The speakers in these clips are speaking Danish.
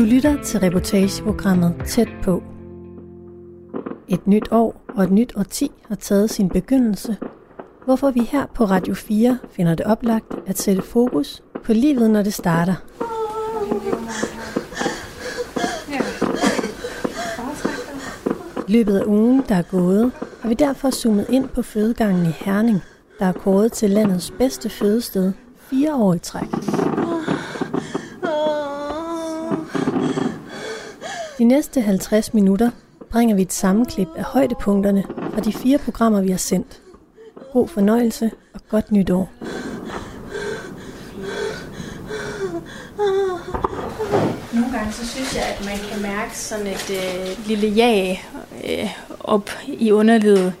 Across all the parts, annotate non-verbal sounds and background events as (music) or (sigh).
Du lytter til reportageprogrammet Tæt på. Et nyt år og et nyt årti har taget sin begyndelse, hvorfor vi her på Radio 4 finder det oplagt at sætte fokus på livet, når det starter. I løbet af ugen, der er gået, har vi derfor zoomet ind på fødegangen i Herning, der er kåret til landets bedste fødested fire år i træk. De næste 50 minutter bringer vi et sammenklip af højdepunkterne fra de fire programmer, vi har sendt. God fornøjelse og godt nytår. Nogle gange så synes jeg, at man kan mærke sådan et øh, lille jag øh, op i underlivet.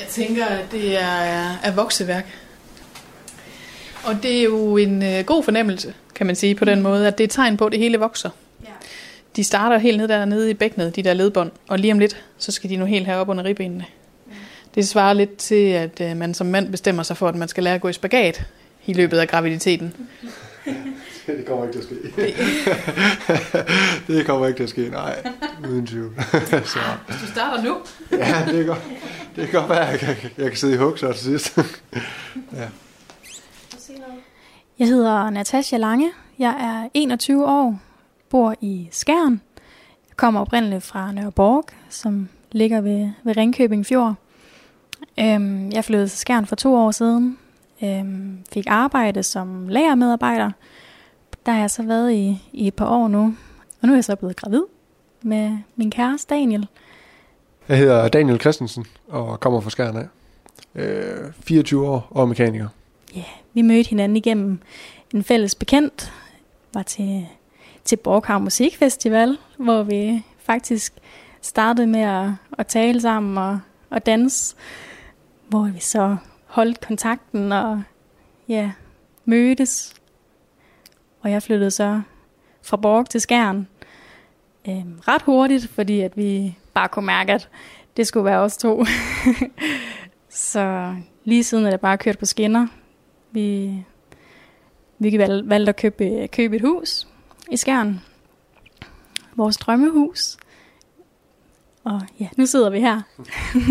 Jeg tænker, at det er, er vokseværk. Og det er jo en øh, god fornemmelse, kan man sige på den måde, at det er et tegn på, at det hele vokser. De starter helt ned dernede i bækkenet, de der ledbånd, og lige om lidt, så skal de nu helt herop under ribbenene. Det svarer lidt til, at øh, man som mand bestemmer sig for, at man skal lære at gå i spagat i løbet af graviditeten. (laughs) Det kommer ikke til at ske. (laughs) det kommer ikke til at ske, nej. Uden tvivl. (laughs) så, Hvis du starter nu. ja, det kan godt, det kan godt være, at jeg kan, jeg kan sidde i hugser til sidst. ja. Jeg hedder Natasja Lange. Jeg er 21 år, bor i Skjern. Jeg kommer oprindeligt fra Nørreborg, som ligger ved, ved Ringkøbing Fjord. Øhm, jeg flyttede til Skjern for to år siden. Øhm, fik arbejde som lagermedarbejder. Der har jeg så været i, i et par år nu. Og nu er jeg så blevet gravid med min kæreste Daniel. Jeg hedder Daniel Christensen og kommer fra Skjern af. Øh, 24 år og er mekaniker. Ja, vi mødte hinanden igennem en fælles bekendt. Var til, til Borghavn Musikfestival, hvor vi faktisk startede med at, at tale sammen og, og danse. Hvor vi så holdt kontakten og ja, mødtes. Og jeg flyttede så fra Borg til Skjern øhm, ret hurtigt, fordi at vi bare kunne mærke, at det skulle være os to. (laughs) så lige siden er det bare kørt på skinner. Vi, vi valgte at købe, købe et hus i Skjern. Vores drømmehus. Og ja, nu sidder vi her.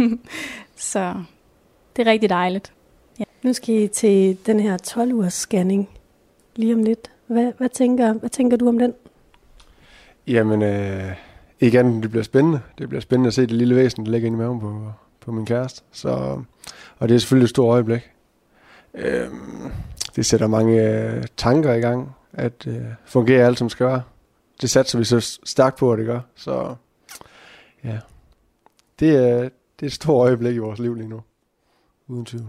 (laughs) så det er rigtig dejligt. Nu skal I til den her 12-ugers scanning lige om lidt. Hvad, hvad, tænker, hvad tænker du om den? Jamen, øh, ikke andet, det bliver spændende. Det bliver spændende at se det lille væsen, der ligger inde i maven på, på min kæreste. Så, og det er selvfølgelig et stort øjeblik. Øh, det sætter mange øh, tanker i gang, at øh, fungere alt, som skal være. Det satser vi så stærkt på, at det gør. Så ja, det er, det er et stort øjeblik i vores liv lige nu. Uden tvivl.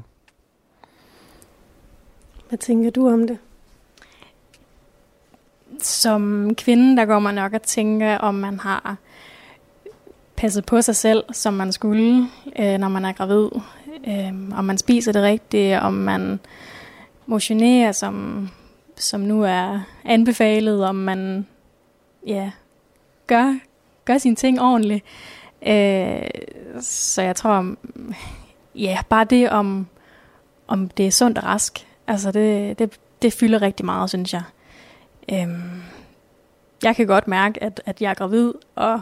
Hvad tænker du om det? Som kvinde, der går man nok at tænke, om man har passet på sig selv, som man skulle, øh, når man er gravid. Øh, om man spiser det rigtigt, om man motionerer, som, som nu er anbefalet, om man ja, gør, gør sine ting ordentligt. Øh, så jeg tror, ja, bare det om, om det er sundt og rask, altså det, det, det fylder rigtig meget, synes jeg. Øhm, jeg kan godt mærke, at, at jeg er gravid, og,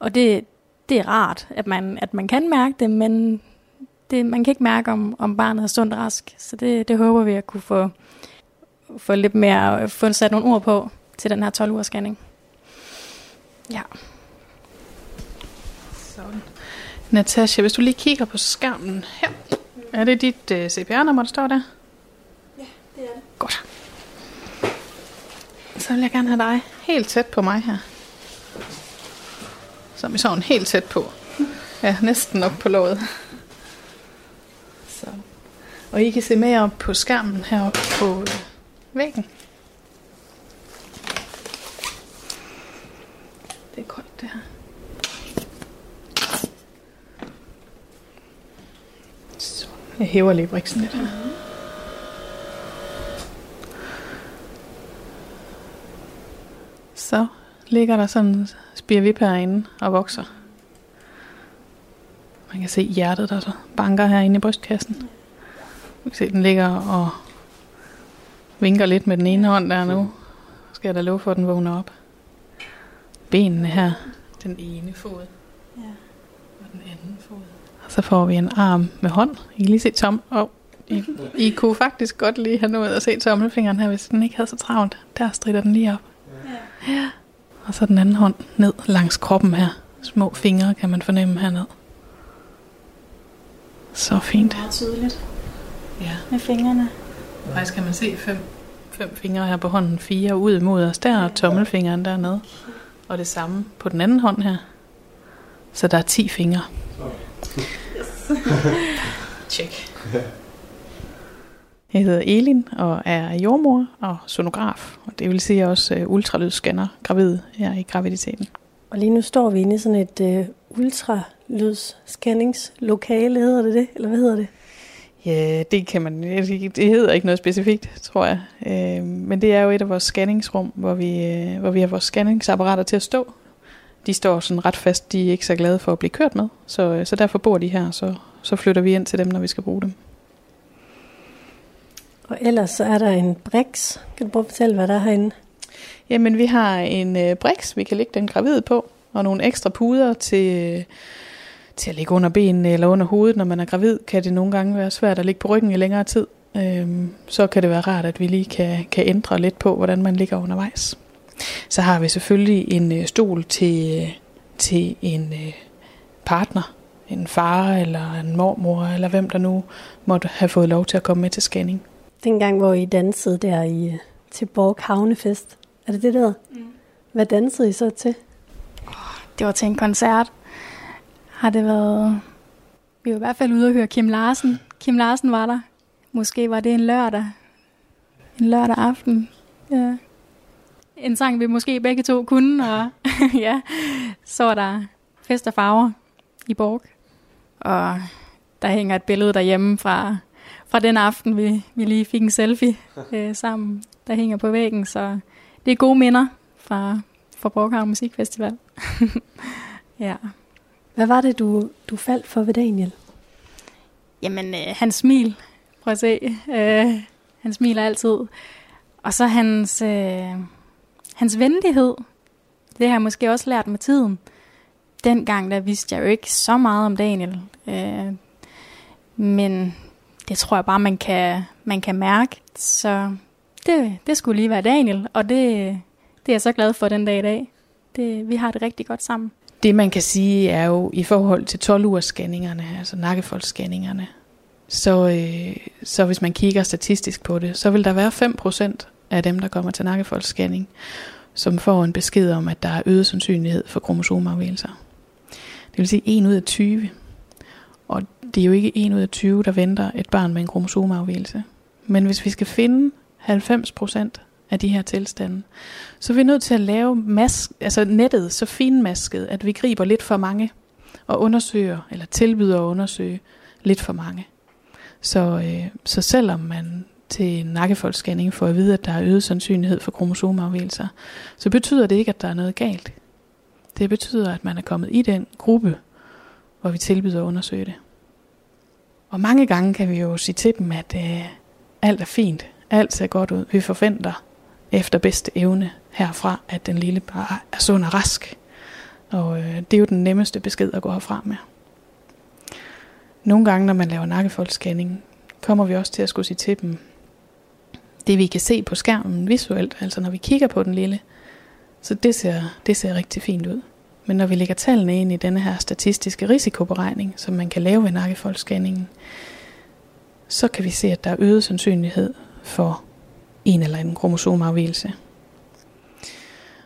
og det, det er rart, at man, at man kan mærke det, men det, man kan ikke mærke, om, om barnet er sundt og rask. Så det, det håber vi at kunne få, få lidt mere, få sat nogle ord på til den her 12 ugers scanning. Ja. Sådan. Natasha, hvis du lige kigger på skærmen her. Er det dit uh, CPR-nummer, der står der? Ja, det er det. Godt. Så vil jeg gerne have dig helt tæt på mig her. Så vi sådan helt tæt på. Ja, næsten op på låget. Så. Og I kan se mere op på skærmen heroppe på øh, væggen. Det er koldt det her. Så. Jeg hæver lige briksen lidt her. Så ligger der sådan spirvip herinde og vokser. Man kan se hjertet, der så banker herinde i brystkassen. Man kan se, den ligger og vinker lidt med den ene hånd der nu. Skal jeg da love for, at den vågner op. benene her. Den ene fod. Ja. Og den anden fod. Og så får vi en arm med hånd. I kan lige se tom. Oh, I, I kunne faktisk godt lige have nået at se tommelfingeren her, hvis den ikke havde så travlt. Der strider den lige op. Ja. ja. Og så den anden hånd ned langs kroppen her. Små fingre kan man fornemme herned. Så fint. Det er tydeligt. Ja. Med fingrene. Faktisk kan man se fem, fem fingre her på hånden. Fire ud mod os der, og tommelfingeren dernede. Og det samme på den anden hånd her. Så der er 10 fingre. Yes. Check. Jeg hedder Elin og er jordmor og sonograf. Og det vil sige også uh, ultralydsscanner gravid her i graviditeten. Og lige nu står vi inde i sådan et uh, ultralydsscanningslokale, hedder det det? Eller hvad hedder det? Ja, det kan man. Det hedder ikke noget specifikt, tror jeg. Øh, men det er jo et af vores scanningsrum, hvor vi, øh, hvor vi har vores scanningsapparater til at stå. De står sådan ret fast. De er ikke så glade for at blive kørt med, så, øh, så derfor bor de her. Så, så flytter vi ind til dem, når vi skal bruge dem. Og ellers så er der en brix. Kan du prøve at fortælle, hvad der er herinde? Jamen, vi har en øh, vi kan lægge den gravid på, og nogle ekstra puder til... Øh, til at ligge under benene eller under hovedet, når man er gravid, kan det nogle gange være svært at ligge på ryggen i længere tid. Øhm, så kan det være rart, at vi lige kan, kan ændre lidt på, hvordan man ligger undervejs. Så har vi selvfølgelig en øh, stol til, øh, til en øh, partner, en far eller en mormor, eller hvem der nu måtte have fået lov til at komme med til scanning. Dengang, hvor I dansede der i, øh, til Borg Havnefest, er det det der? Mm. Hvad dansede I så til? Det var til en koncert har det været... Vi var i hvert fald ude og høre Kim Larsen. Kim Larsen var der. Måske var det en lørdag. En lørdag aften. Ja. En sang, vi måske begge to kunne, og (laughs) ja, så var der fest og farver i Borg. Og der hænger et billede derhjemme fra, fra den aften, vi, vi lige fik en selfie øh, sammen, der hænger på væggen. Så det er gode minder fra, fra Borghavn Musikfestival. (laughs) ja. Hvad var det, du, du faldt for ved Daniel? Jamen, øh, hans smil. Prøv at se. Øh, han smiler altid. Og så hans, øh, hans venlighed. Det har jeg måske også lært med tiden. Dengang, der vidste jeg jo ikke så meget om Daniel. Øh, men det tror jeg bare, man kan, man kan mærke. Så det, det skulle lige være Daniel, og det, det er jeg så glad for den dag i dag. Det, vi har det rigtig godt sammen. Det man kan sige er jo i forhold til 12 ugers scanningerne, altså nakkefoldsscanningerne, så, øh, så hvis man kigger statistisk på det, så vil der være 5% af dem, der kommer til nakkefoldsscanning, som får en besked om, at der er øget sandsynlighed for kromosomafvielser. Det vil sige 1 ud af 20. Og det er jo ikke 1 ud af 20, der venter et barn med en kromosomafvielse. Men hvis vi skal finde 90 af de her tilstande. Så vi nødt til at lave mask, altså nettet så finmasket, at vi griber lidt for mange og undersøger, eller tilbyder at undersøge lidt for mange. Så, øh, så selvom man til nakkefoldsscanning får at vide, at der er øget sandsynlighed for kromosomafvielser, så betyder det ikke, at der er noget galt. Det betyder, at man er kommet i den gruppe, hvor vi tilbyder at undersøge det. Og mange gange kan vi jo sige til dem, at øh, alt er fint, alt ser godt ud. Vi forventer, efter bedste evne herfra, at den lille bare er sund og rask. Og øh, det er jo den nemmeste besked at gå herfra med. Nogle gange, når man laver nakkefoldsscanning, kommer vi også til at skulle sige til dem, det vi kan se på skærmen visuelt, altså når vi kigger på den lille, så det ser, det ser rigtig fint ud. Men når vi lægger tallene ind i denne her statistiske risikoberegning, som man kan lave ved nakkefoldsscanningen, så kan vi se, at der er øget sandsynlighed for en eller anden kromosomafvielse.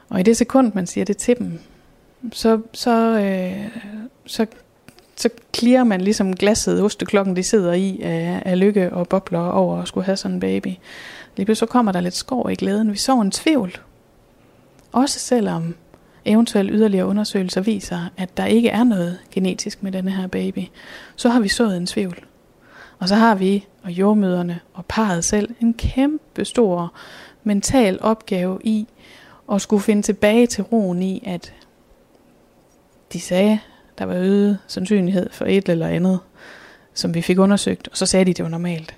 Og i det sekund, man siger det til dem, så, så, øh, så, så clear man ligesom glasset, osteklokken, de sidder i af, af lykke og bobler over at skulle have sådan en baby. Lige så kommer der lidt skår i glæden. Vi så en tvivl. Også selvom eventuelle yderligere undersøgelser viser, at der ikke er noget genetisk med denne her baby, så har vi sået en tvivl. Og så har vi og jordmøderne og parret selv en kæmpe stor mental opgave i at skulle finde tilbage til roen i, at de sagde, der var øget sandsynlighed for et eller andet, som vi fik undersøgt, og så sagde de, det var normalt.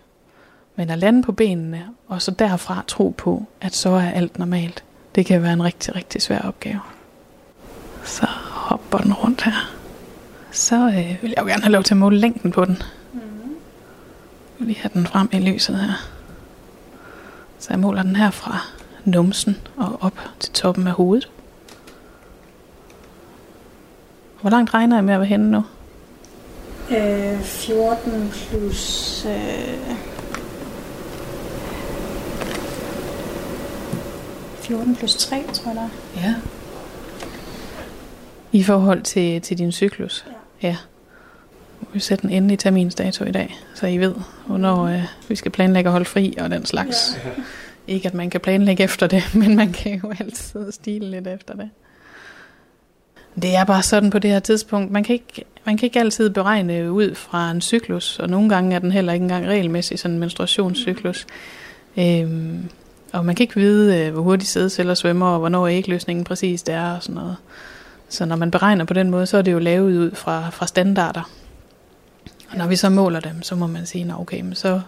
Men at lande på benene, og så derfra tro på, at så er alt normalt, det kan være en rigtig, rigtig svær opgave. Så hopper den rundt her. Så øh, vil jeg jo gerne have lov til at måle længden på den. Vil lige have den frem i lyset her. Så jeg måler den her fra numsen og op til toppen af hovedet. Hvor langt regner jeg med at være henne nu? Øh, 14 plus... Øh, 14 plus 3, tror jeg. Ja. I forhold til, til din cyklus? Ja. ja. Vi sætter den endelige terminsdato i dag, så I ved, hvornår øh, vi skal planlægge at holde fri og den slags. Ja. Ikke at man kan planlægge efter det, (laughs) men man kan jo altid stile lidt efter det. Det er bare sådan på det her tidspunkt. Man kan ikke, man kan ikke altid beregne ud fra en cyklus, og nogle gange er den heller ikke engang regelmæssig, sådan en menstruationscyklus. Øhm, og man kan ikke vide, øh, hvor hurtigt sædceller svømmer, og hvornår ægløsningen præcis det er og sådan noget. Så når man beregner på den måde, så er det jo lavet ud fra, fra standarder. Og når vi så måler dem, så må man sige, okay, men så,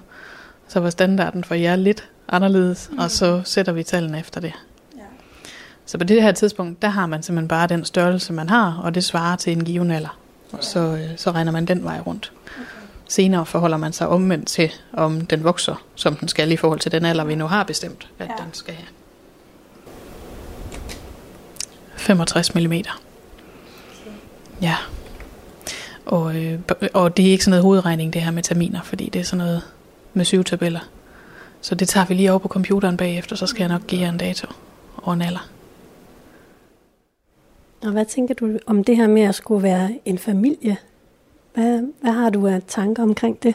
så var standarden for jer lidt anderledes, mm. og så sætter vi tallene efter det. Ja. Så på det her tidspunkt, der har man simpelthen bare den størrelse, man har, og det svarer til en given alder. Og så, øh, så regner man den vej rundt. Okay. Senere forholder man sig omvendt til, om den vokser, som den skal i forhold til den alder, vi nu har bestemt, at ja. den skal have. 65 mm. Ja. Og, øh, og det er ikke sådan noget hovedregning, det her med terminer, fordi det er sådan noget med syv tabeller. Så det tager vi lige over på computeren bagefter, så skal jeg nok give jer en dato og en alder. Og hvad tænker du om det her med at skulle være en familie? Hvad, hvad har du af tanker omkring det?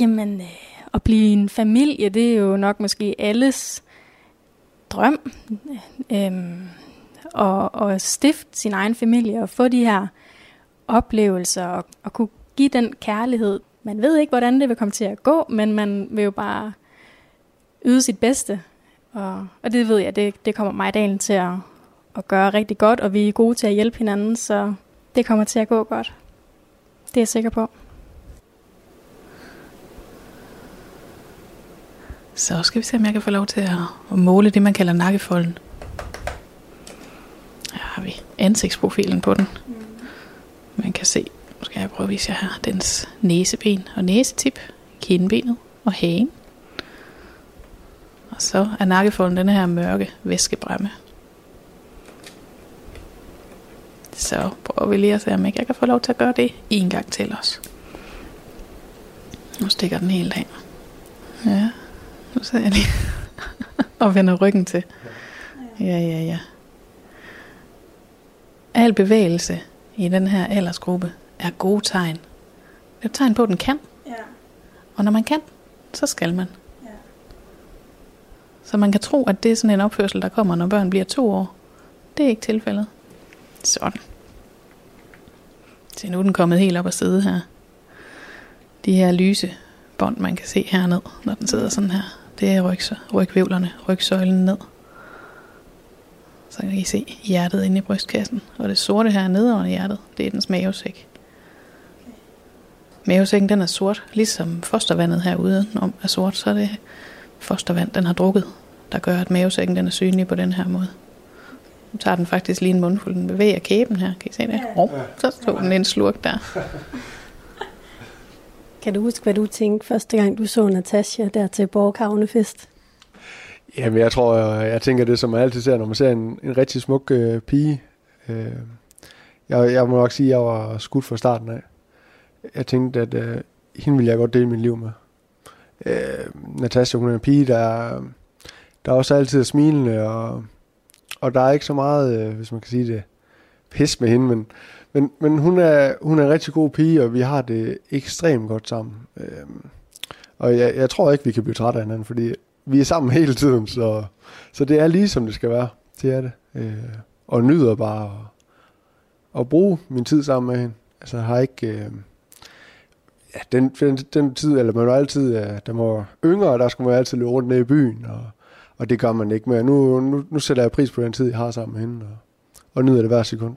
Jamen, øh, at blive en familie, det er jo nok måske alles drøm. Øhm, og, og stifte sin egen familie og få de her oplevelser og, og kunne give den kærlighed. Man ved ikke, hvordan det vil komme til at gå, men man vil jo bare yde sit bedste. Og, og det ved jeg, det, det kommer mig dagen til at, at gøre rigtig godt, og vi er gode til at hjælpe hinanden, så det kommer til at gå godt. Det er jeg sikker på. Så skal vi se, om jeg kan få lov til at måle det, man kalder nakkefolden. Har vi ansigtsprofilen på den. Man kan se, nu skal jeg prøve at vise jer her, dens næseben og næsetip, kindbenet og hagen. Og så er nakkefolden den her mørke væskebræmme. Så prøver vi lige at se, om ikke jeg kan få lov til at gøre det en gang til os. Nu stikker den helt af. Ja, nu sidder jeg lige. (laughs) og vender ryggen til. Ja, ja, ja. Al bevægelse i den her aldersgruppe er gode tegn. Det er et tegn på, at den kan. Ja. Og når man kan, så skal man. Ja. Så man kan tro, at det er sådan en opførsel, der kommer, når børn bliver to år. Det er ikke tilfældet. Sådan. Se, nu er den kommet helt op og sidde her. De her lyse bånd, man kan se herned, når den sidder sådan her. Det er ryg, rygvævlerne, rygsøjlen ned. Så kan I se hjertet inde i brystkassen. Og det sorte her nede under hjertet, det er dens mavesæk. Mavesækken den er sort, ligesom fostervandet herude om er sort, så er det fostervand, den har drukket, der gør, at mavesækken den er synlig på den her måde. Nu tager den faktisk lige en mundfuld. Den bevæger kæben her. Kan I se det? Oh, så stod den en slurk der. Kan du huske, hvad du tænkte første gang, du så Natasha der til Borghavnefest? Jamen, jeg tror, jeg, jeg tænker det, som man altid ser, når man ser en, en rigtig smuk øh, pige. Øh, jeg, jeg må nok sige, at jeg var skudt fra starten af. Jeg tænkte, at øh, hende ville jeg godt dele mit liv med. Øh, Natasha, hun er en pige, der, der også altid er smilende, og, og der er ikke så meget, øh, hvis man kan sige det, pis med hende, men, men, men hun, er, hun er en rigtig god pige, og vi har det ekstremt godt sammen. Øh, og jeg, jeg tror ikke, vi kan blive trætte af hinanden, fordi vi er sammen hele tiden, så, så det er lige som det skal være. Det er det. Øh, og nyder bare at, at bruge min tid sammen med hende. Altså jeg har ikke... Øh, ja, den, den, den tid, eller man var altid, ja, der var yngre, der skulle man altid løbe rundt ned i byen, og, og det gør man ikke mere. Nu, nu, nu sætter jeg pris på den tid, jeg har sammen med hende, og, og nyder det hver sekund.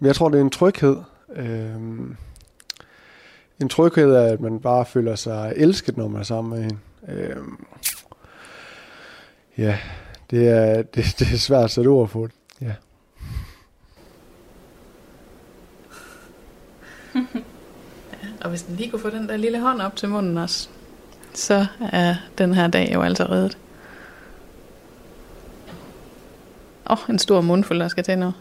Men jeg tror, det er en tryghed. Øh, en tryghed er, at man bare føler sig elsket, når man er sammen med hende. Øh, ja, det er, (laughs) det, det er svært at sætte ord på. Ja. (laughs) Og hvis den lige kunne få den der lille hånd op til munden også, så er den her dag jo altså reddet. Åh, oh, en stor mundfuld, der skal til nu.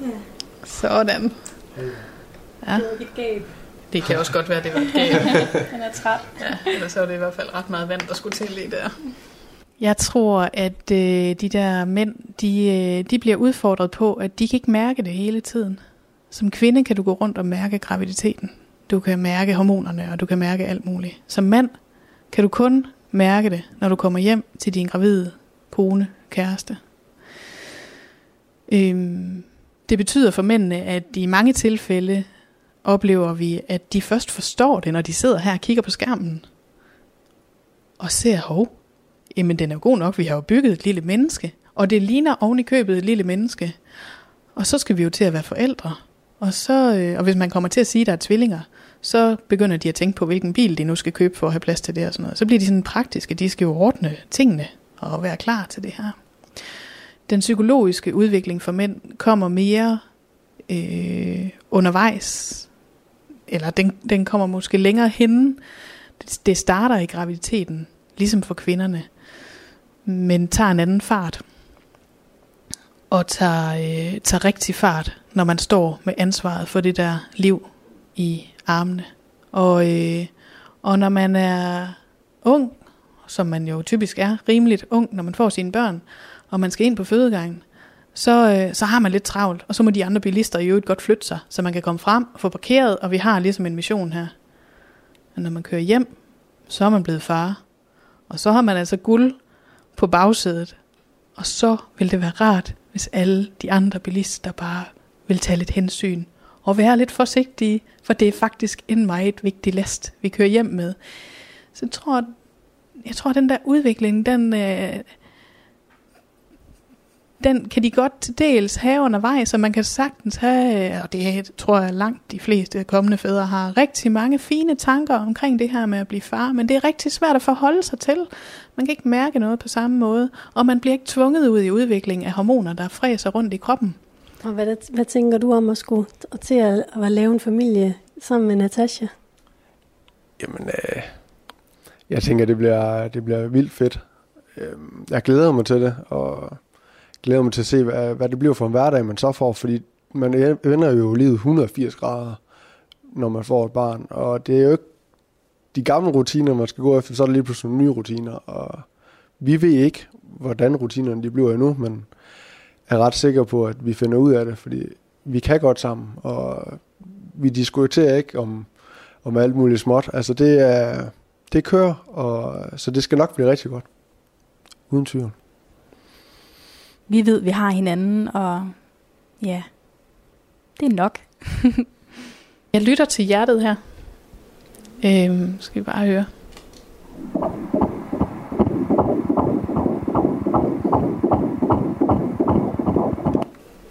Ja. Sådan. Ja. Det var et gab. Det kan også godt være, det var et gab. (laughs) Han er træt. Ja, ellers så var det i hvert fald ret meget vand, der skulle til lige der. Jeg tror, at øh, de der mænd, de, øh, de bliver udfordret på, at de kan ikke mærke det hele tiden. Som kvinde kan du gå rundt og mærke graviditeten. Du kan mærke hormonerne, og du kan mærke alt muligt. Som mand kan du kun mærke det, når du kommer hjem til din gravide kone, kæreste. Øhm, det betyder for mændene, at i mange tilfælde oplever vi, at de først forstår det, når de sidder her og kigger på skærmen. Og ser, hov, jamen den er jo god nok, vi har jo bygget et lille menneske, og det ligner oven i købet et lille menneske. Og så skal vi jo til at være forældre. Og, så, øh, og hvis man kommer til at sige, at der er tvillinger, så begynder de at tænke på, hvilken bil de nu skal købe for at have plads til det og sådan noget. Så bliver de sådan praktiske, de skal jo ordne tingene og være klar til det her. Den psykologiske udvikling for mænd kommer mere øh, undervejs, eller den, den kommer måske længere henne. Det, det starter i graviditeten, ligesom for kvinderne, men tager en anden fart. Og tager, øh, tager rigtig fart, når man står med ansvaret for det der liv i armene. Og, øh, og når man er ung, som man jo typisk er, rimeligt ung, når man får sine børn, og man skal ind på fødegangen, så, øh, så har man lidt travlt, og så må de andre bilister i øvrigt godt flytte sig, så man kan komme frem og få parkeret, og vi har ligesom en mission her. Men når man kører hjem, så er man blevet far, og så har man altså guld på bagsædet, og så vil det være rart, hvis alle de andre bilister bare vil tage lidt hensyn og være lidt forsigtige, for det er faktisk en meget vigtig last, vi kører hjem med. Så jeg tror, jeg tror, at den der udvikling, den, øh, den kan de godt til dels have undervejs, så man kan sagtens have, og det tror jeg langt de fleste kommende fædre har, rigtig mange fine tanker omkring det her med at blive far, men det er rigtig svært at forholde sig til. Man kan ikke mærke noget på samme måde, og man bliver ikke tvunget ud i udvikling af hormoner, der fræser rundt i kroppen. Og hvad, hvad tænker du om at skulle og til at, at lave en familie sammen med Natasha? Jamen, øh, jeg tænker, det bliver, det bliver vildt fedt. Øh, jeg glæder mig til det, og glæder mig til at se, hvad, hvad det bliver for en hverdag, man så får, fordi man e- vender jo livet 180 grader, når man får et barn, og det er jo ikke de gamle rutiner, man skal gå efter, så er der lige pludselig nye rutiner, og vi ved ikke, hvordan rutinerne de bliver endnu, men er ret sikker på, at vi finder ud af det, fordi vi kan godt sammen, og vi diskuterer ikke om, om alt muligt småt. Altså det er, det kører, og, så det skal nok blive rigtig godt. Uden tvivl. Vi ved, vi har hinanden, og ja, det er nok. (laughs) Jeg lytter til hjertet her. Øhm, skal vi bare høre.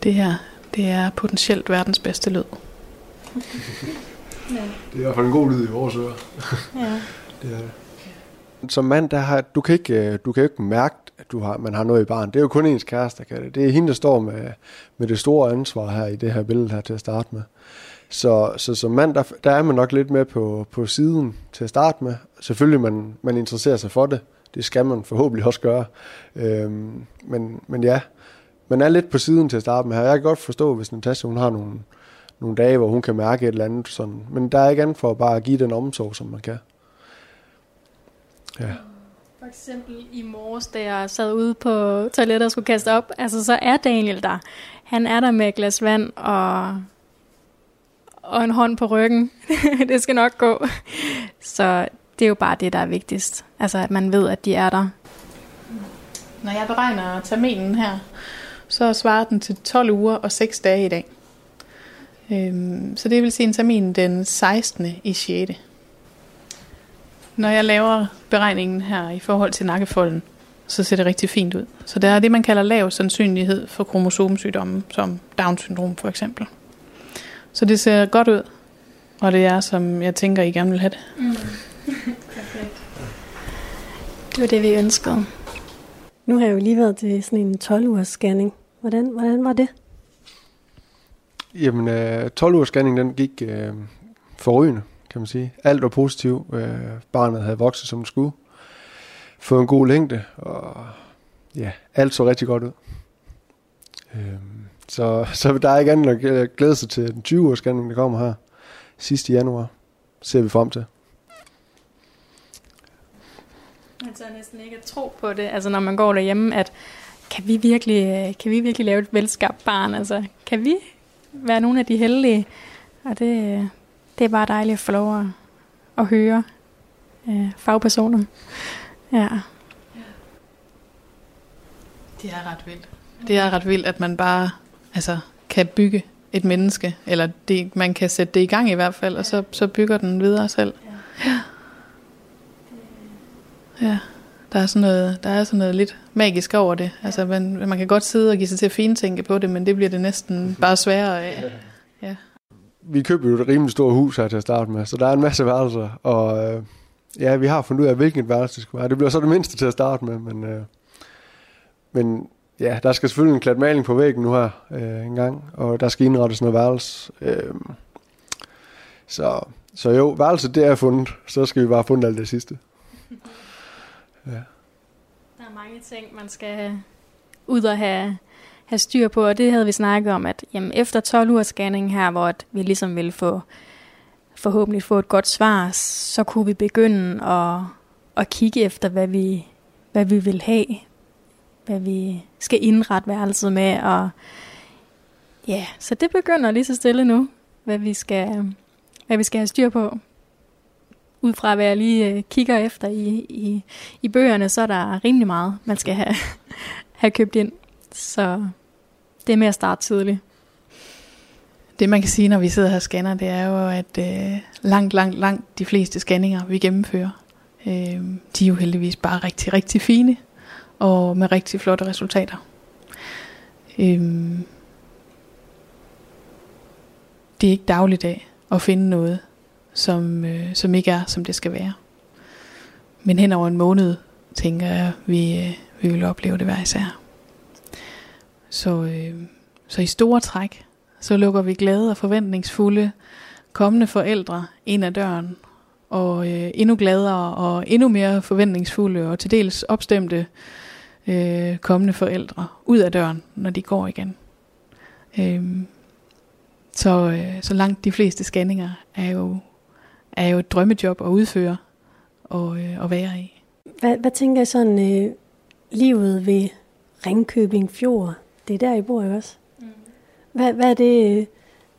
Det her, det er potentielt verdens bedste lyd. (laughs) ja. Det er i hvert fald en god lyd i vores ører. ja. (laughs) det er det. Som mand, der har, du, kan ikke, øh, du kan ikke mærke, at du har, man har noget i barn. Det er jo kun ens kæreste, der kan det. Det er hende, der står med, med det store ansvar her i det her billede her til at starte med. Så, så som mand, der, der er man nok lidt med på, på siden til at starte med. Selvfølgelig, man, man interesserer sig for det. Det skal man forhåbentlig også gøre. Øhm, men, men ja, man er lidt på siden til at starte med her. Jeg kan godt forstå, hvis Natasha hun har nogle, nogle dage, hvor hun kan mærke et eller andet. Sådan. Men der er ikke andet for at bare give den omsorg, som man kan. Ja. For eksempel i morges, da jeg sad ude på toilettet og skulle kaste op, altså så er Daniel der. Han er der med et glas vand og, og en hånd på ryggen. (laughs) det skal nok gå. Så det er jo bare det, der er vigtigst. Altså at man ved, at de er der. Når jeg beregner terminen her, så svarer den til 12 uger og 6 dage i dag. Øhm, så det vil sige en termin den 16. i 6. Når jeg laver beregningen her i forhold til nakkefolden, så ser det rigtig fint ud. Så der er det, man kalder lav sandsynlighed for kromosomsygdomme, som Down-syndrom for eksempel. Så det ser godt ud, og det er, som jeg tænker, I gerne vil have det. Mm. (laughs) Det var det, vi ønskede. Nu har jeg jo lige været til sådan en 12-ugers scanning. Hvordan, hvordan var det? Jamen, øh, 12 ugers scanning, den gik øh, forrygende, kan man sige. Alt var positivt. Øh, barnet havde vokset, som det skulle. Fået en god længde, og ja, alt så rigtig godt ud. Øh, så, så der er ikke andet at glæde sig til den 20 års scanning, der kommer her sidste januar. Ser vi frem til. Man tør næsten ikke at tro på det, altså når man går derhjemme, at kan vi virkelig, øh, kan vi virkelig lave et velskabt barn? Altså, kan vi være nogle af de heldige? Og det, øh, det er bare dejligt at få lov at, at høre øh, fagpersoner. Ja. Det er ret vildt. Det er ret vildt, at man bare altså, kan bygge et menneske, eller det, man kan sætte det i gang i hvert fald, og så, så bygger den videre selv. Ja. Ja, der er sådan noget, der er sådan noget lidt magisk over det. Altså, man, man kan godt sidde og give sig til at fintænke på det, men det bliver det næsten bare sværere af. Ja. Vi købte jo et rimelig stort hus her til at starte med, så der er en masse værelser, og øh, ja, vi har fundet ud af, hvilken værelse det skal være. Det bliver så det mindste til at starte med, men, øh, men ja, der skal selvfølgelig en klat maling på væggen nu her øh, en gang, og der skal indrettes noget værelse. Øh, så, så jo, værelset det er fundet, så skal vi bare have fundet alt det sidste. (laughs) Ja. Der er mange ting, man skal ud og have, have styr på, og det havde vi snakket om, at jamen, efter 12 ugers scanning her, hvor at vi ligesom ville få forhåbentlig få et godt svar, så kunne vi begynde at, at kigge efter, hvad vi, hvad vi vil have, hvad vi skal indrette værelset med, og ja, så det begynder lige så stille nu, hvad vi skal, hvad vi skal have styr på ud fra hvad jeg lige øh, kigger efter i, i, i bøgerne, så er der rimelig meget, man skal have, (laughs) have købt ind. Så det er med at starte tidligt. Det man kan sige, når vi sidder her og scanner, det er jo, at øh, langt, langt, langt de fleste scanninger, vi gennemfører, øh, de er jo heldigvis bare rigtig, rigtig fine, og med rigtig flotte resultater. Øh, det er ikke dagligdag at finde noget, som, øh, som ikke er, som det skal være. Men hen over en måned, tænker jeg, vi, øh, vi vil opleve det hver især. Så, øh, så i store træk, så lukker vi glade og forventningsfulde kommende forældre ind ad døren, og øh, endnu gladere og endnu mere forventningsfulde og til dels opstemte øh, kommende forældre ud af døren, når de går igen. Øh, så, øh, så langt de fleste scanninger er jo er jo et drømmejob at udføre og, øh, at være i. Hvad, hvad tænker jeg sådan, øh, livet ved Ringkøbing Fjord, det er der, I bor jo også. Mm. Hvad, hvad, er det,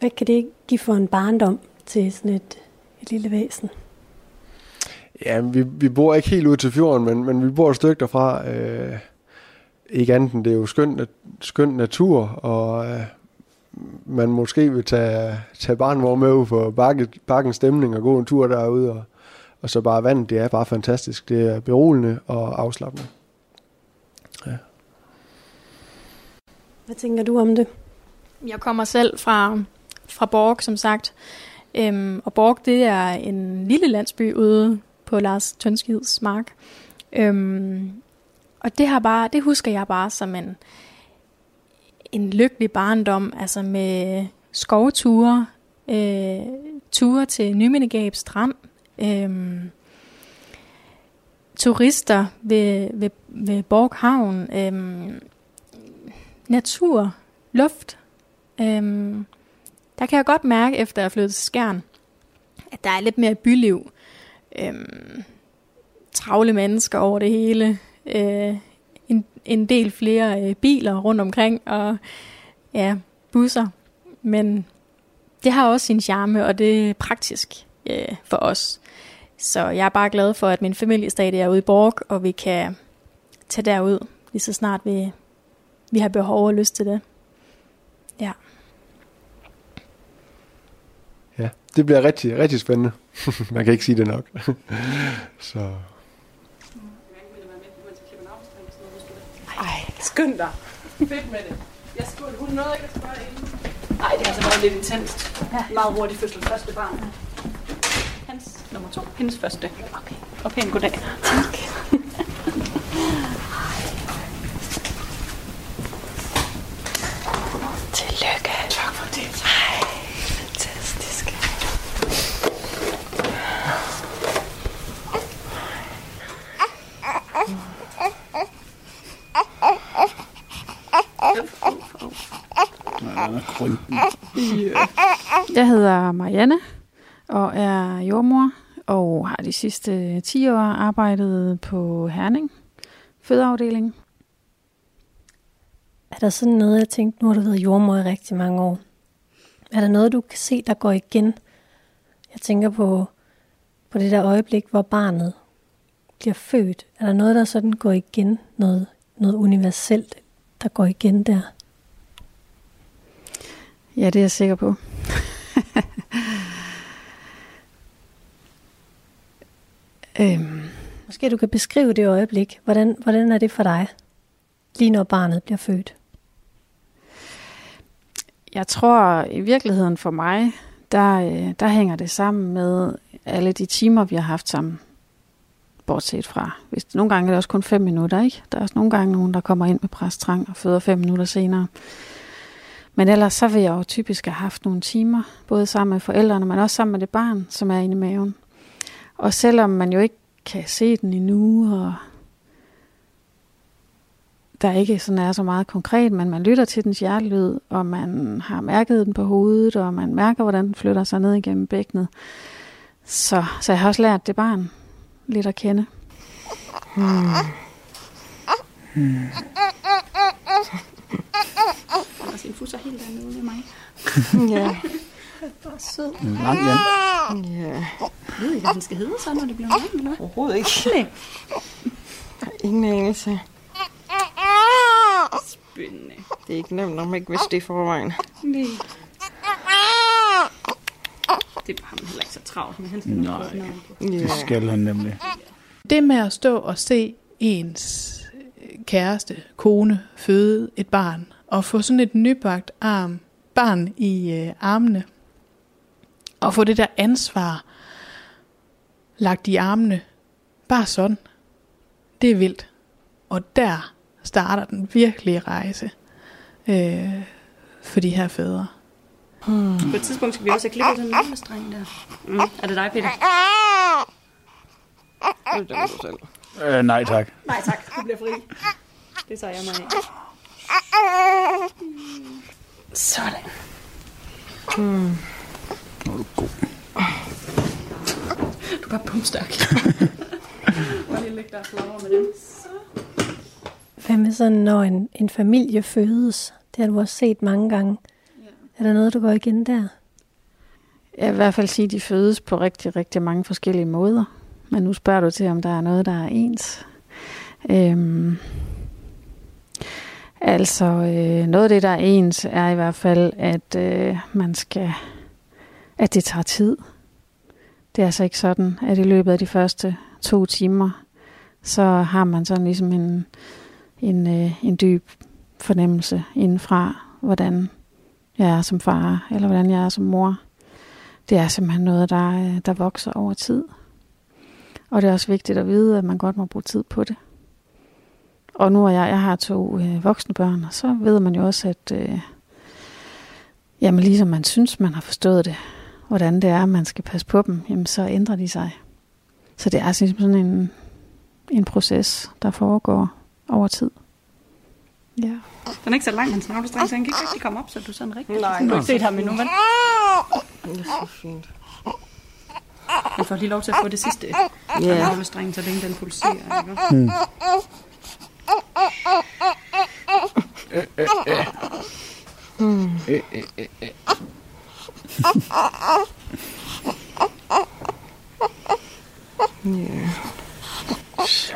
hvad kan det give for en barndom til sådan et, et lille væsen? Ja, vi, vi bor ikke helt ud til fjorden, men, men vi bor et stykke derfra. Øh, ikke andet end det er jo skøn, skøn natur, og øh, man måske vil tage, tage barnvogn med ud for bakke, bakkens stemning og gå en tur derude. Og, og så bare vandet, det er bare fantastisk. Det er beroligende og afslappende. Hvad tænker du om det? Jeg kommer selv fra, fra Borg, som sagt. Øhm, og Borg, det er en lille landsby ude på Lars Tønskids mark. Øhm, og det, har bare, det husker jeg bare som en, en lykkelig barndom, altså med skovture, øh, ture til Nymindegab Strand, øh, turister ved, ved, ved Borghavn, øh, natur, luft. Øhm, der kan jeg godt mærke, efter jeg flyttet til Skjern, at der er lidt mere byliv. Øhm, travle mennesker over det hele. Øh, en, en del flere øh, biler rundt omkring, og ja, busser. Men det har også sin charme, og det er praktisk øh, for os. Så jeg er bare glad for, at min familie stadig er ude i Borg, og vi kan tage derud, lige så snart vi, vi har behov og lyst til det. Ja. Ja, det bliver rigtig, rigtig spændende. (laughs) Man kan ikke sige det nok. (laughs) så Ej, skynd dig. Fedt med det. Jeg spurgte, hun nåede ikke at spørge inden. Nej, det har altså været lidt intenst. Ja. Meget hurtigt fødsel. Første barn. Hans nummer to. Hendes første. Okay. Og pæn goddag. Tak. (laughs) Tillykke. Tak for det. Ej, fantastisk. Jeg hedder Marianne og er jordmor og har de sidste 10 år arbejdet på Herning fødeafdeling, er der sådan noget, jeg tænkte, nu har du været jordmor i rigtig mange år. Er der noget, du kan se, der går igen? Jeg tænker på, på det der øjeblik, hvor barnet bliver født. Er der noget, der sådan går igen? Noget, noget universelt, der går igen der? Ja, det er jeg sikker på. (laughs) øhm. Måske du kan beskrive det øjeblik. Hvordan, hvordan er det for dig, lige når barnet bliver født? Jeg tror i virkeligheden for mig, der, øh, der hænger det sammen med alle de timer, vi har haft sammen. Bortset fra, hvis nogle gange er det også kun fem minutter, ikke? Der er også nogle gange nogen, der kommer ind med præstrang og føder fem minutter senere. Men ellers så vil jeg jo typisk have haft nogle timer, både sammen med forældrene, men også sammen med det barn, som er inde i maven. Og selvom man jo ikke kan se den endnu, og der ikke sådan er så meget konkret, men man lytter til dens hjertelyd, og man har mærket den på hovedet, og man mærker, hvordan den flytter sig ned igennem bækkenet. Så, så jeg har også lært det barn lidt at kende. Hmm. Hmm. Sin fusser helt dernede med mig. (laughs) ja. Bare sød. Lang Jan. Ja. Jeg ved ikke, hvad den skal hedde så, når det bliver hvad? Overhovedet ikke. Nej. Ingen anelse. Spændende. Det er ikke nemt, når man ikke vidste det i forvejen. Nej. Det var ham heller ikke så travlt, men han skal Nej, nok på. det skal han nemlig. Det med at stå og se ens kæreste, kone, føde et barn, og få sådan et nybagt arm, barn i øh, armene, og få det der ansvar lagt i armene, bare sådan, det er vildt. Og der starter den virkelige rejse øh, for de her fædre. Hmm. På et tidspunkt skal vi også have klippet den lille streng der. Mm. Er det dig, Peter? Det er du selv. Øh, nej tak. Nej tak, du bliver fri. Det tager jeg mig af. Sådan. Hmm. Nu er du god. Du er bare pumpstærk. Hvor (laughs) lige lægge der flager med dem. Hvad med sådan, når en, en familie fødes? Det har du også set mange gange. Er der noget, der går igen der? Jeg vil i hvert fald sige, at de fødes på rigtig, rigtig mange forskellige måder. Men nu spørger du til, om der er noget, der er ens. Øhm, altså, øh, noget af det, der er ens, er i hvert fald, at øh, man skal, at det tager tid. Det er altså ikke sådan, at i løbet af de første to timer, så har man sådan ligesom en, en, øh, en dyb fornemmelse indenfra, hvordan jeg er som far, eller hvordan jeg er som mor. Det er simpelthen noget, der, øh, der vokser over tid. Og det er også vigtigt at vide, at man godt må bruge tid på det. Og nu er jeg, jeg har to øh, voksne børn, og så ved man jo også, at øh, jamen ligesom man synes, man har forstået det, hvordan det er, man skal passe på dem, jamen så ændrer de sig. Så det er altså ligesom sådan en, en proces, der foregår over tid. Ja. Den er ikke så lang, hans navlestreng, så han kan ikke rigtig komme op, så du sådan rigtig... Nej. Du har ikke set ham endnu, vel? Det er så fint. Han får lige lov til at få det sidste Ja. af navlestrengen, så længe den pulserer, ikke? Hmm. Hmm. Så.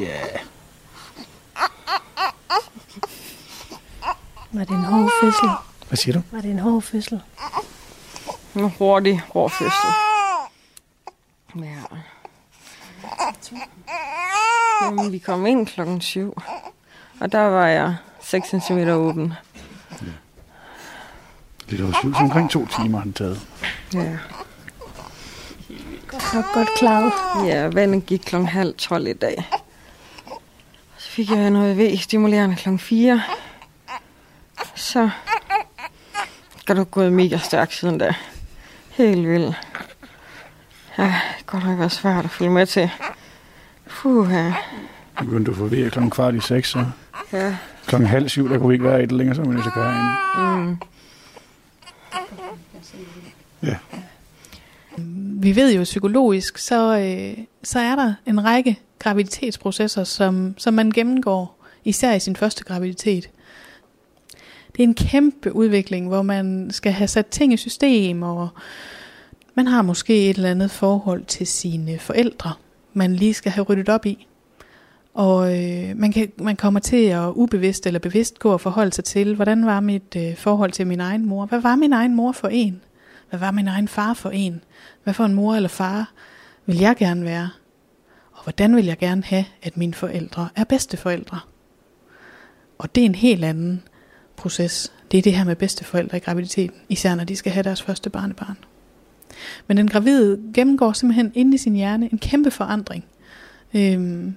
Ja. Var det en hård fødsel? Hvad siger du? Var det en hård fødsel? En hurtig, hård fødsel. Ja. Jamen, vi kom ind klokken syv. Og der var jeg 6 cm åben. Lidt over syv, så omkring to timer har den taget. Ja. Godt, godt klaret. Ja, vandet gik klokken halv 12 i dag. Så fik jeg noget V-stimulerende klokken 4. Så skal du gået mega stærkt siden da. Helt vildt. Ja, det godt nok været svært at følge med til. Puh, ja. Nu begyndte du at få ved klokken kvart i seks, så. ja. Klokken halv syv, der kunne vi ikke være i det længere, så vi nødt til at køre herinde. Mm. Ja. Vi ved jo psykologisk, så, øh, så er der en række graviditetsprocesser, som, som man gennemgår, især i sin første graviditet. Det er en kæmpe udvikling, hvor man skal have sat ting i system, og man har måske et eller andet forhold til sine forældre, man lige skal have ryddet op i. Og øh, man, kan, man kommer til at ubevidst eller bevidst gå og forholde sig til, hvordan var mit øh, forhold til min egen mor? Hvad var min egen mor for en? Hvad var min egen far for en? Hvad for en mor eller far vil jeg gerne være? Og hvordan vil jeg gerne have, at mine forældre er bedsteforældre? Og det er en helt anden proces. Det er det her med bedsteforældre i graviditeten, især når de skal have deres første barnebarn. Men den gravide gennemgår simpelthen inde i sin hjerne en kæmpe forandring, øhm,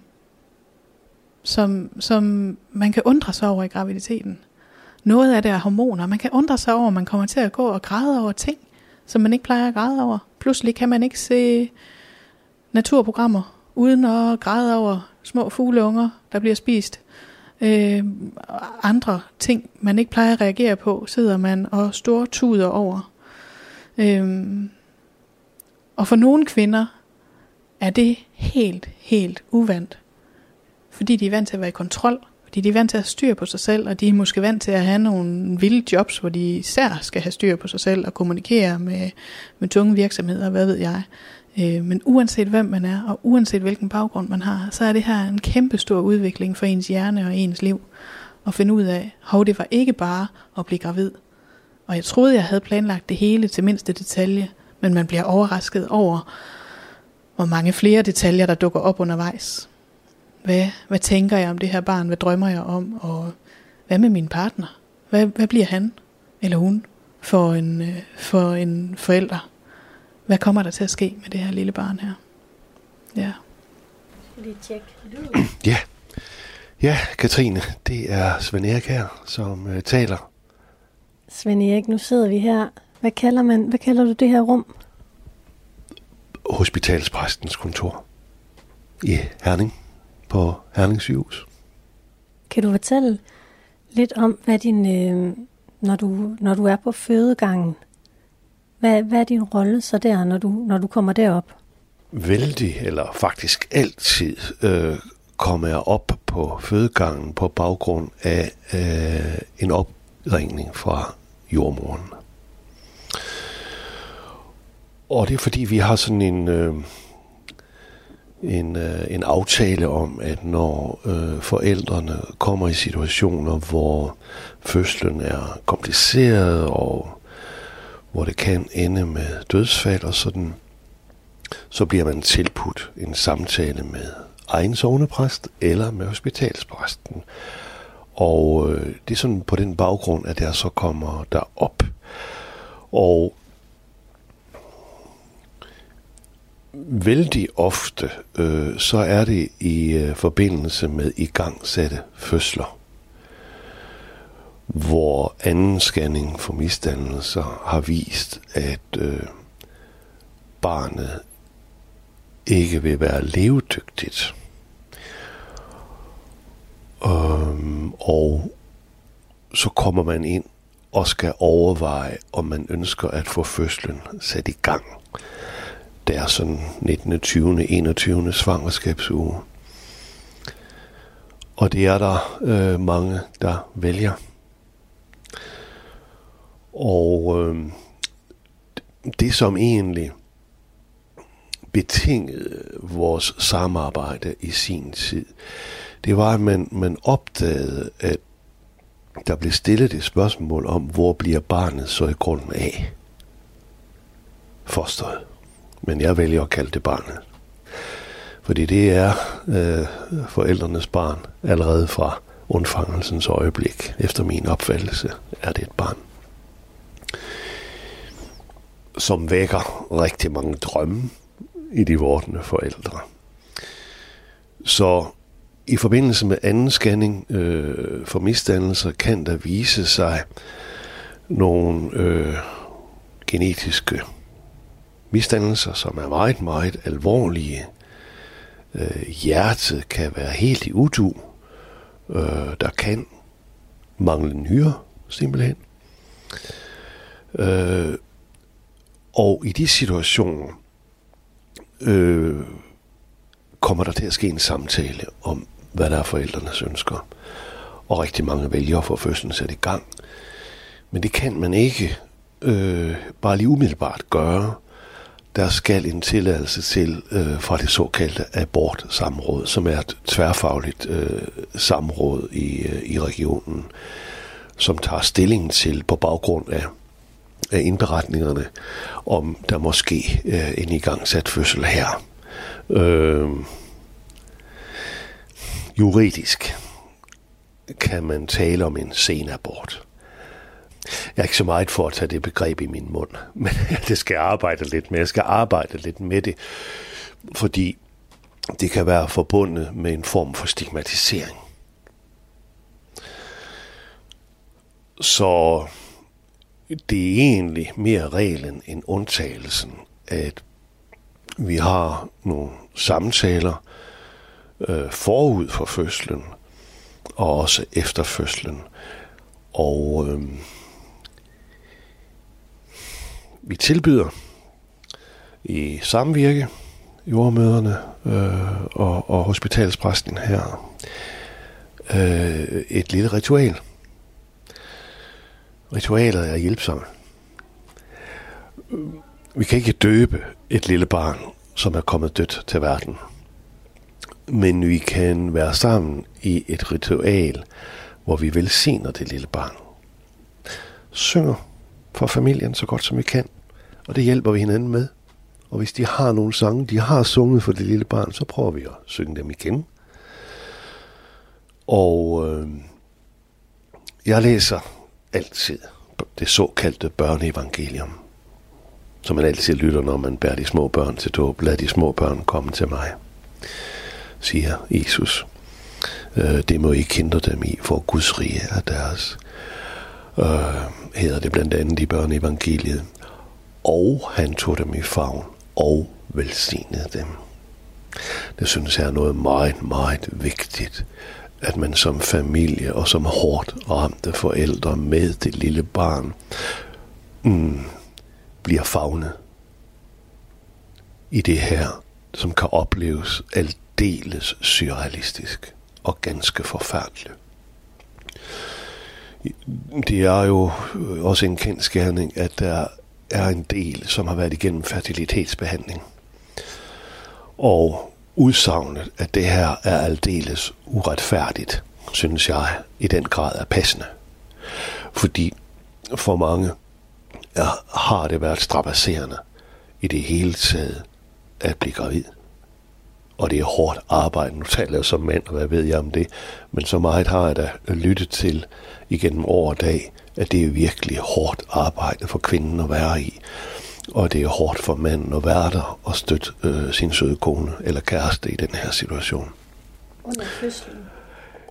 som, som man kan undre sig over i graviditeten. Noget af det er hormoner. Man kan undre sig over, at man kommer til at gå og græde over ting, som man ikke plejer at græde over. Pludselig kan man ikke se naturprogrammer, uden at græde over små fugleunger, der bliver spist. Øh, andre ting, man ikke plejer at reagere på, sidder man og store tuder over. Øh, og for nogle kvinder er det helt, helt uvandt. Fordi de er vant til at være i kontrol, fordi de er vant til at have styr på sig selv, og de er måske vant til at have nogle vilde jobs, hvor de især skal have styr på sig selv og kommunikere med, med tunge virksomheder, hvad ved jeg. Øh, men uanset hvem man er, og uanset hvilken baggrund man har, så er det her en kæmpe stor udvikling for ens hjerne og ens liv. At finde ud af, hov, det var ikke bare at blive gravid. Og jeg troede, jeg havde planlagt det hele til mindste detalje, men man bliver overrasket over, hvor mange flere detaljer, der dukker op undervejs. Hvad, hvad tænker jeg om det her barn? Hvad drømmer jeg om? Og hvad med min partner? Hvad, hvad bliver han eller hun for en, øh, for en forælder? Hvad kommer der til at ske med det her lille barn her? Ja. Lige tjek. (clears throat) Ja, ja Katrine, det er Svend Erik her, som øh, taler. Svend Erik, nu sidder vi her. Hvad kalder, man, hvad kalder du det her rum? Hospitalspræstens kontor i Herning på Herning sygehus. Kan du fortælle lidt om, hvad din, øh, når, du, når du er på fødegangen, hvad, hvad er din rolle så der, når du, når du kommer derop? Vældig, eller faktisk altid, øh, kommer jeg op på fødegangen på baggrund af øh, en opringning fra jordmoren. Og det er fordi, vi har sådan en, øh, en, øh, en aftale om, at når øh, forældrene kommer i situationer, hvor fødslen er kompliceret, og hvor det kan ende med dødsfald og sådan, så bliver man tilbudt en samtale med egen sovnepræst eller med hospitalspræsten. Og øh, det er sådan på den baggrund, at jeg så kommer derop. Og vældig ofte, øh, så er det i øh, forbindelse med igangsatte fødsler, hvor anden scanning for misdannelser har vist, at øh, barnet ikke vil være levedygtigt. Øhm, og så kommer man ind og skal overveje, om man ønsker at få fødslen sat i gang er sådan 19., 20., 21. svangerskabsuge. Og det er der øh, mange, der vælger. Og øh, det som egentlig betingede vores samarbejde i sin tid, det var, at man, man opdagede, at der blev stillet et spørgsmål om, hvor bliver barnet så i grunden af? Forstået. Men jeg vælger at kalde det barnet. Fordi det er øh, forældrenes barn allerede fra undfangelsens øjeblik. Efter min opfattelse er det et barn. Som vækker rigtig mange drømme i de vortende forældre. Så i forbindelse med anden scanning øh, for misdannelser kan der vise sig nogle øh, genetiske misdannelser, som er meget, meget alvorlige. Øh, hjertet kan være helt i udu. Øh, der kan mangle nyre, simpelthen. Øh, og i de situationer øh, kommer der til at ske en samtale om, hvad der er forældrenes ønsker. Og rigtig mange vælger for få fødslen sat i gang. Men det kan man ikke øh, bare lige umiddelbart gøre. Der skal en tilladelse til øh, fra det såkaldte abortsamråd, som er et tværfagligt øh, samråd i, øh, i regionen, som tager stilling til på baggrund af, af indberetningerne, om der måske øh, en igangsat fødsel her. Øh, juridisk kan man tale om en sen abort. Jeg er ikke så meget for at tage det begreb i min mund, (laughs) men det skal jeg arbejde lidt med. Jeg skal arbejde lidt med det, fordi det kan være forbundet med en form for stigmatisering. Så det er egentlig mere reglen end undtagelsen, at vi har nogle samtaler øh, forud for fødslen og også efter fødslen. Og øh, vi tilbyder i samvirke jordmøderne øh, og, og hospitalspræsten her øh, et lille ritual. Ritualet er hjælpsomme. Vi kan ikke døbe et lille barn, som er kommet dødt til verden. Men vi kan være sammen i et ritual, hvor vi velsigner det lille barn. Synger for familien så godt som vi kan. Og det hjælper vi hinanden med. Og hvis de har nogle sange, de har sunget for det lille barn, så prøver vi at synge dem igen. Og øh, jeg læser altid det såkaldte børneevangelium, som man altid lytter, når man bærer de små børn til dåb. Lad de små børn komme til mig, siger Jesus. Øh, det må I hindre dem i, for Guds rige er deres. Øh, hedder det blandt andet i børneevangeliet. Og han tog dem i favn og velsignede dem. Det synes jeg er noget meget, meget vigtigt, at man som familie og som hårdt ramte forældre med det lille barn mm, bliver fagnet i det her, som kan opleves aldeles surrealistisk og ganske forfærdeligt. Det er jo også en kendskærning, at der er en del, som har været igennem fertilitetsbehandling. Og udsagnet, at det her er aldeles uretfærdigt, synes jeg i den grad er passende. Fordi for mange er, har det været strapasserende i det hele taget at blive gravid. Og det er hårdt arbejde. Nu taler jeg som mand, og hvad ved jeg om det. Men så meget har jeg da lyttet til igennem år og dag, at det er virkelig hårdt arbejde for kvinden at være i. Og det er hårdt for manden at være der og støtte øh, sin søde kone eller kæreste i den her situation. Under fødslen?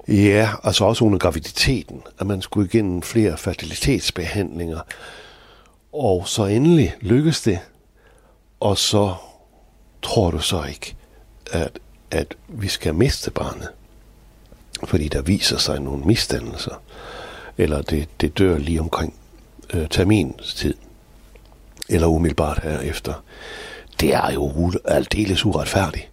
Ja, altså også under graviditeten, at man skulle igennem flere fertilitetsbehandlinger. Og så endelig lykkes det, og så tror du så ikke, at, at vi skal miste barnet. Fordi der viser sig nogle misdannelser eller det, det dør lige omkring øh, terminstid, eller umiddelbart herefter. Det er jo aldeles uretfærdigt.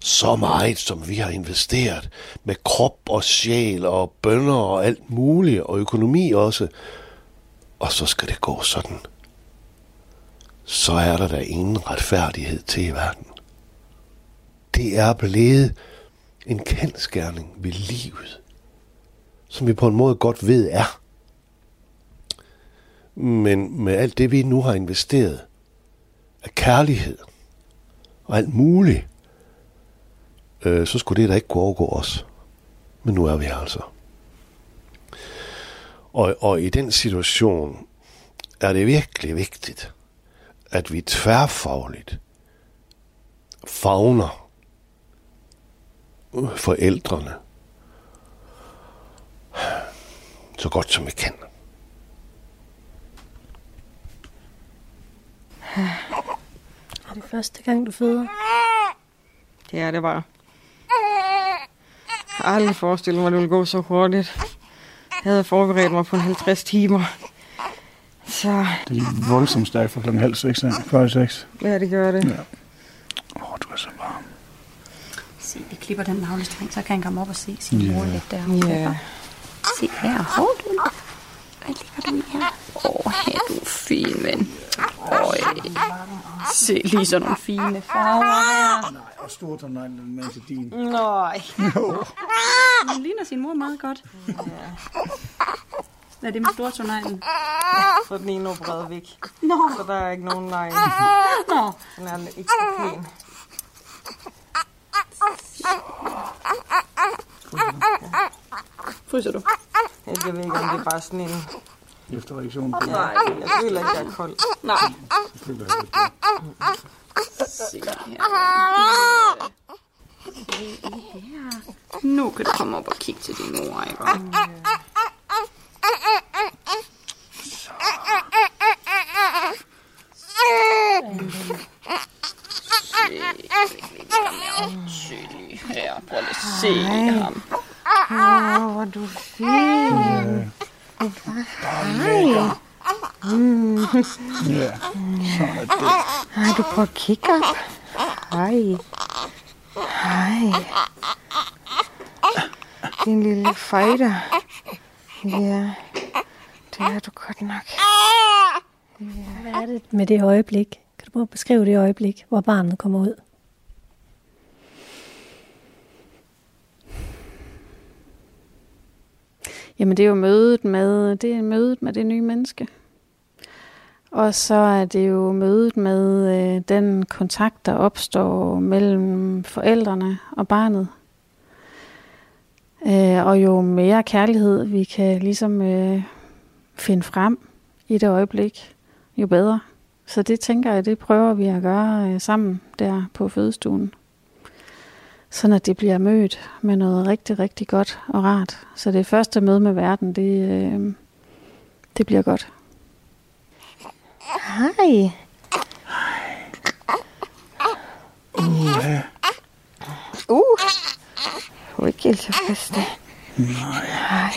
Så meget, som vi har investeret med krop og sjæl og bønder og alt muligt, og økonomi også. Og så skal det gå sådan. Så er der da ingen retfærdighed til i verden. Det er blevet en kendskærning ved livet som vi på en måde godt ved er. Men med alt det, vi nu har investeret af kærlighed og alt muligt, øh, så skulle det da ikke kunne overgå os. Men nu er vi her altså. Og, og i den situation er det virkelig vigtigt, at vi tværfagligt fagner forældrene så godt som vi kan. Er det første gang, du føder? Det er det bare. Jeg har aldrig forestillet mig, at det ville gå så hurtigt. havde forberedt mig på en 50 timer. Så Det er voldsomt stærkt for klokken halv seks, i seks. ja, det gør det. Ja. Åh, oh, du er så varm. Se, vi klipper den navlestreng, så kan han komme op og se sin Ja. mor lidt der. Ja. Se her, hov du. Hvad ligger du i her? Åh, oh, her du er fin, ven. Øj. Se lige sådan nogle fine farver her. Nej, og stor tårneglen med til din. Nej. Han ligner sin mor meget godt. Hvad er det med store tårneglen? Så er den ene opereret væk. Nå, Så der er ikke nogen nej. nå. Den er lidt ekstra pæn. Fryser du? Jeg ved ikke, om det er bare sådan en... Efter reaktionen på Nej, jeg føler ikke, jeg er kold. Nej. føler jeg. Se her. Nu kan du komme op og kigge til din mor, ikke? Se lige her. Prøv lige at se ham. Åh, hvor er du fin. Ja, sådan er det. Ej, du prøver at kigge op. Hej. Hej. Din lille fighter. Ja, det er du godt nok. Hvad er det med det øjeblik? Kan du prøve at beskrive det øjeblik, hvor barnet kommer ud? Jamen det er jo mødet med, det er mødet med det nye menneske. Og så er det jo mødet med øh, den kontakt, der opstår mellem forældrene og barnet. Øh, og jo mere kærlighed vi kan ligesom øh, finde frem i det øjeblik, jo bedre. Så det tænker jeg, det prøver vi at gøre øh, sammen der på fødestuen. Sådan at det bliver mødt med noget rigtig, rigtig godt og rart. Så det første møde med verden, det, øh, det bliver godt. Hej. Ja, Uh. Du er ikke helt tilfreds, da. Hej.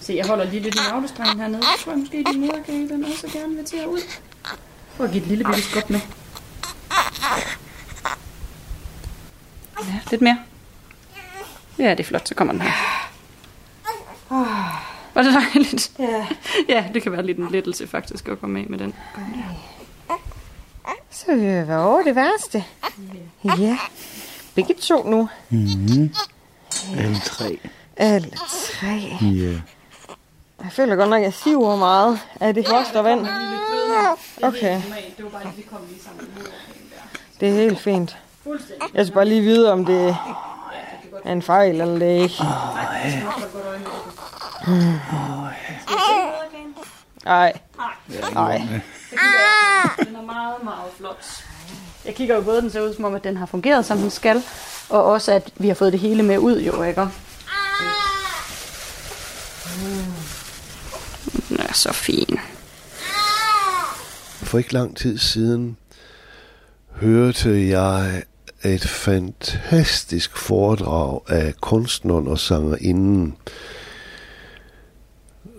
Se, jeg holder lige lidt i navlestrengen hernede. Så tror jeg måske, at din mor kan den også gerne vil til at ud. Prøv at give et lille bitte skub med. Ja, lidt mere. Ja, det er flot. Så kommer den her. Var det dejligt? Ja. Ja, det kan være lidt en lettelse faktisk at komme af med den. Så vil vi være over det værste. Ja. Begge to nu. alle tre. Alle tre. Ja. Jeg føler godt nok, at jeg siver meget af det fostervand. Okay. Det er helt fint. Jeg skal bare lige vide, om det er en fejl eller det ikke. Nej. Nej. Den er meget, meget flot. Jeg kigger jo både, den ser ud som om, at den har fungeret, som den skal. Og også, at vi har fået det hele med ud, jo, ikke? Den er så fin. For ikke lang tid siden hørte jeg et fantastisk foredrag af kunstneren og sangerinden.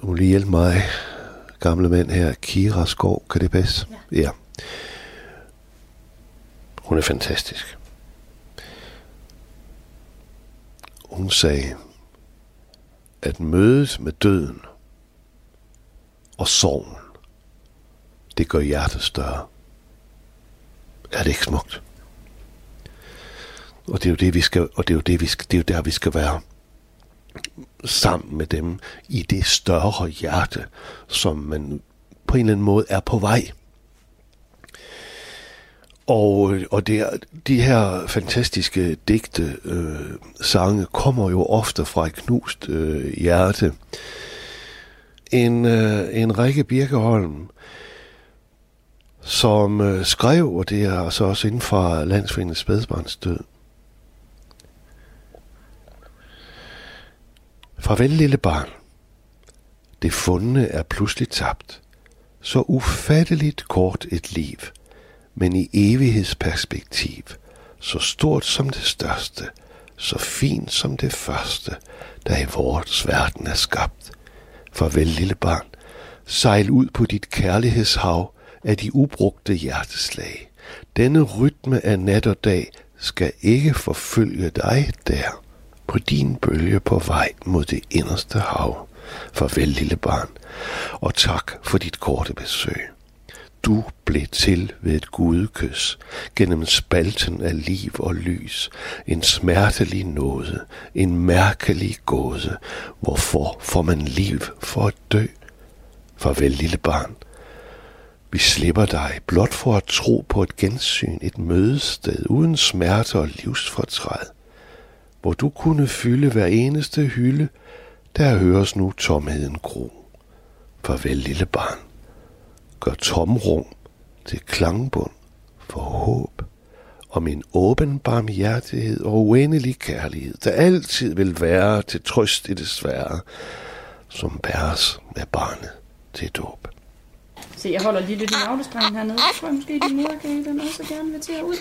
Hun lige hjælpe mig, gamle mand her, Kira Skov, kan det passe? Ja. ja. Hun er fantastisk. Hun sagde, at mødet med døden og sorgen, det gør hjertet større. Er det ikke smukt? Og det er jo det, vi skal, og det er jo, det, vi skal, det er jo der, vi skal være sammen med dem i det større hjerte, som man på en eller anden måde er på vej. Og, og det, er- de her fantastiske digte, øh, sange, kommer jo ofte fra et knust øh, hjerte. En, øh, en Rikke Birkeholm, som øh, skrev, og det er altså også inden fra Landsforeningens Spædbarns Farvel lille barn. Det fundne er pludselig tabt. Så ufatteligt kort et liv, men i evighedsperspektiv. Så stort som det største, så fint som det første, der i vores verden er skabt. Farvel, lille barn. Sejl ud på dit kærlighedshav af de ubrugte hjerteslag. Denne rytme af nat og dag skal ikke forfølge dig der på din bølge på vej mod det inderste hav. Farvel, lille barn, og tak for dit korte besøg. Du blev til ved et gudekys, gennem spalten af liv og lys, en smertelig nåde, en mærkelig gåde. Hvorfor får man liv for at dø? Farvel, lille barn. Vi slipper dig blot for at tro på et gensyn, et mødested uden smerte og livsfortræd, hvor du kunne fylde hver eneste hylde, der høres nu tomheden gro. Farvel, lille barn. Gør tomrum til klangbund for håb om en åben barmhjertighed og uendelig kærlighed, der altid vil være til trøst i det svære, som bæres med barnet til dåb. Se, jeg holder lige lidt i navlestrengen hernede. Jeg tror jeg måske, din mor kan den også gerne vil til ud.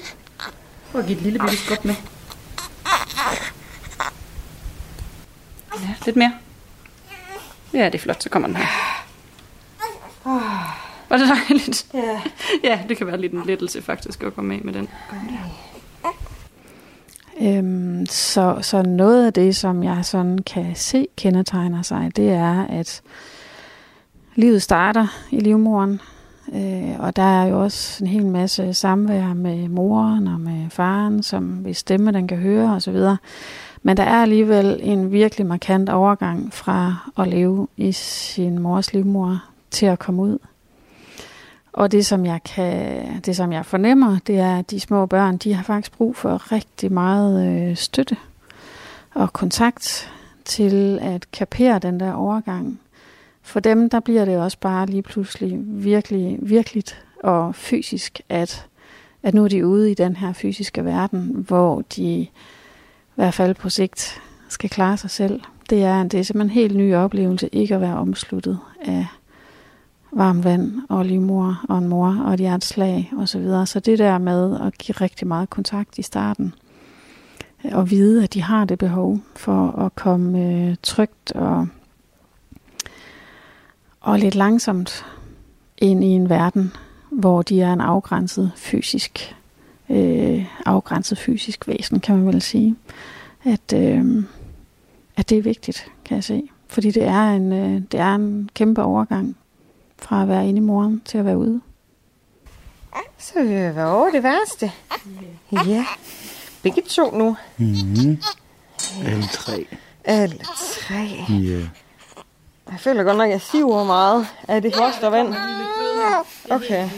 Prøv at give et lille bitte skub med. Ja, lidt mere. Ja, det er flot. Så kommer den her. Var det dejligt? Ja. (laughs) Ja, det kan være lidt en lettelse faktisk at komme af med den. Øhm, så, så noget af det, som jeg sådan kan se kendetegner sig, det er, at livet starter i livmoren, øh, og der er jo også en hel masse samvær med moren og med faren, som hvis stemme den kan høre osv. Men der er alligevel en virkelig markant overgang fra at leve i sin mors livmor til at komme ud. Og det som jeg kan, det som jeg fornemmer, det er, at de små børn, de har faktisk brug for rigtig meget øh, støtte og kontakt til at kapere den der overgang. For dem, der bliver det også bare lige pludselig virkelig, virkeligt og fysisk, at, at nu er de ude i den her fysiske verden, hvor de i hvert fald på sigt skal klare sig selv. Det er, det er simpelthen en helt ny oplevelse ikke at være omsluttet af varmt vand og livmor og en mor og et hjerteslag og så videre. Så det der med at give rigtig meget kontakt i starten øh, og vide, at de har det behov for at komme øh, trygt og, og lidt langsomt ind i en verden, hvor de er en afgrænset fysisk øh, afgrænset fysisk væsen, kan man vel sige. At, øh, at det er vigtigt, kan jeg se. Fordi det er en, øh, det er en kæmpe overgang fra at være inde i moren til at være ude. Så vil vi være over det værste. Ja. Begge to nu. Mm. Alle tre. Alle tre. Ja. Jeg føler godt nok, at jeg siver meget af det fostervand. Okay.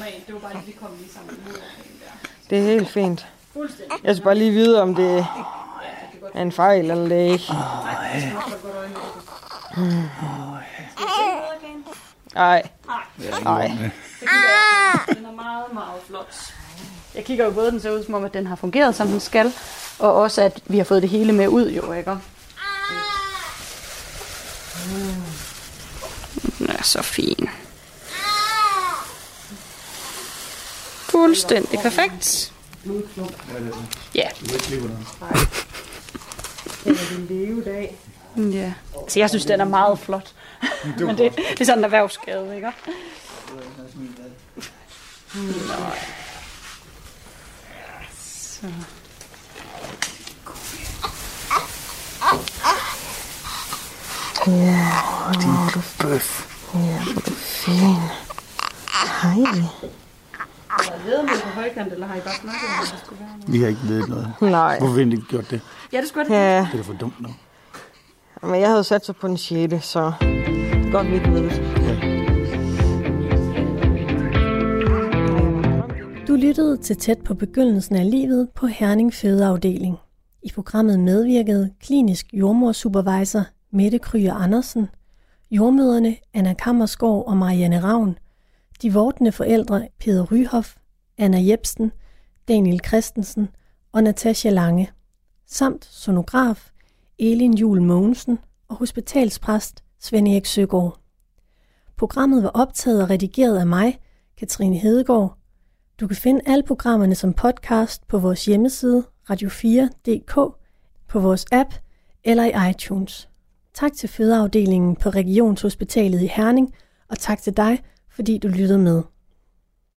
Det er helt fint. Jeg skal bare lige vide, om det er en fejl, eller det ikke. Nej. Nej. Den er meget, meget flot. Jeg kigger jo både, den ser ud som om, at den har fungeret, som den skal, og også, at vi har fået det hele med ud, jo, ikke? Er så fin. Fuldstændig perfekt. Ja. (laughs) Ja. Så jeg synes, den er meget flot. (laughs) Men det, det er sådan en erhvervsskade, ikke? Nå. Så. Ja, Din bøf. Ja, hvor er du fin. Hej. eller har I bare snakket om, at det skulle være noget? Vi har ikke ved noget. Nej. Hvorfor har vi ikke gjort det? Ja, det skulle det. Ja, Det er da for dumt nu. men jeg havde sat sig på en 6. så godt vi ikke ved det. Du lyttede til tæt på begyndelsen af livet på Herning Fødeafdeling. I programmet medvirkede klinisk jordmorsupervisor Mette Kryer Andersen, jordmøderne Anna Kammersgaard og Marianne Ravn, de vortende forældre Peder Ryhoff, Anna Jebsen, Daniel Christensen og Natasha Lange, samt sonograf Elin Jul Mogensen og hospitalspræst Svend Erik Søgaard. Programmet var optaget og redigeret af mig, Katrine Hedegaard. Du kan finde alle programmerne som podcast på vores hjemmeside radio4.dk, på vores app eller i iTunes. Tak til fødeafdelingen på Regionshospitalet i Herning, og tak til dig, fordi du lyttede med.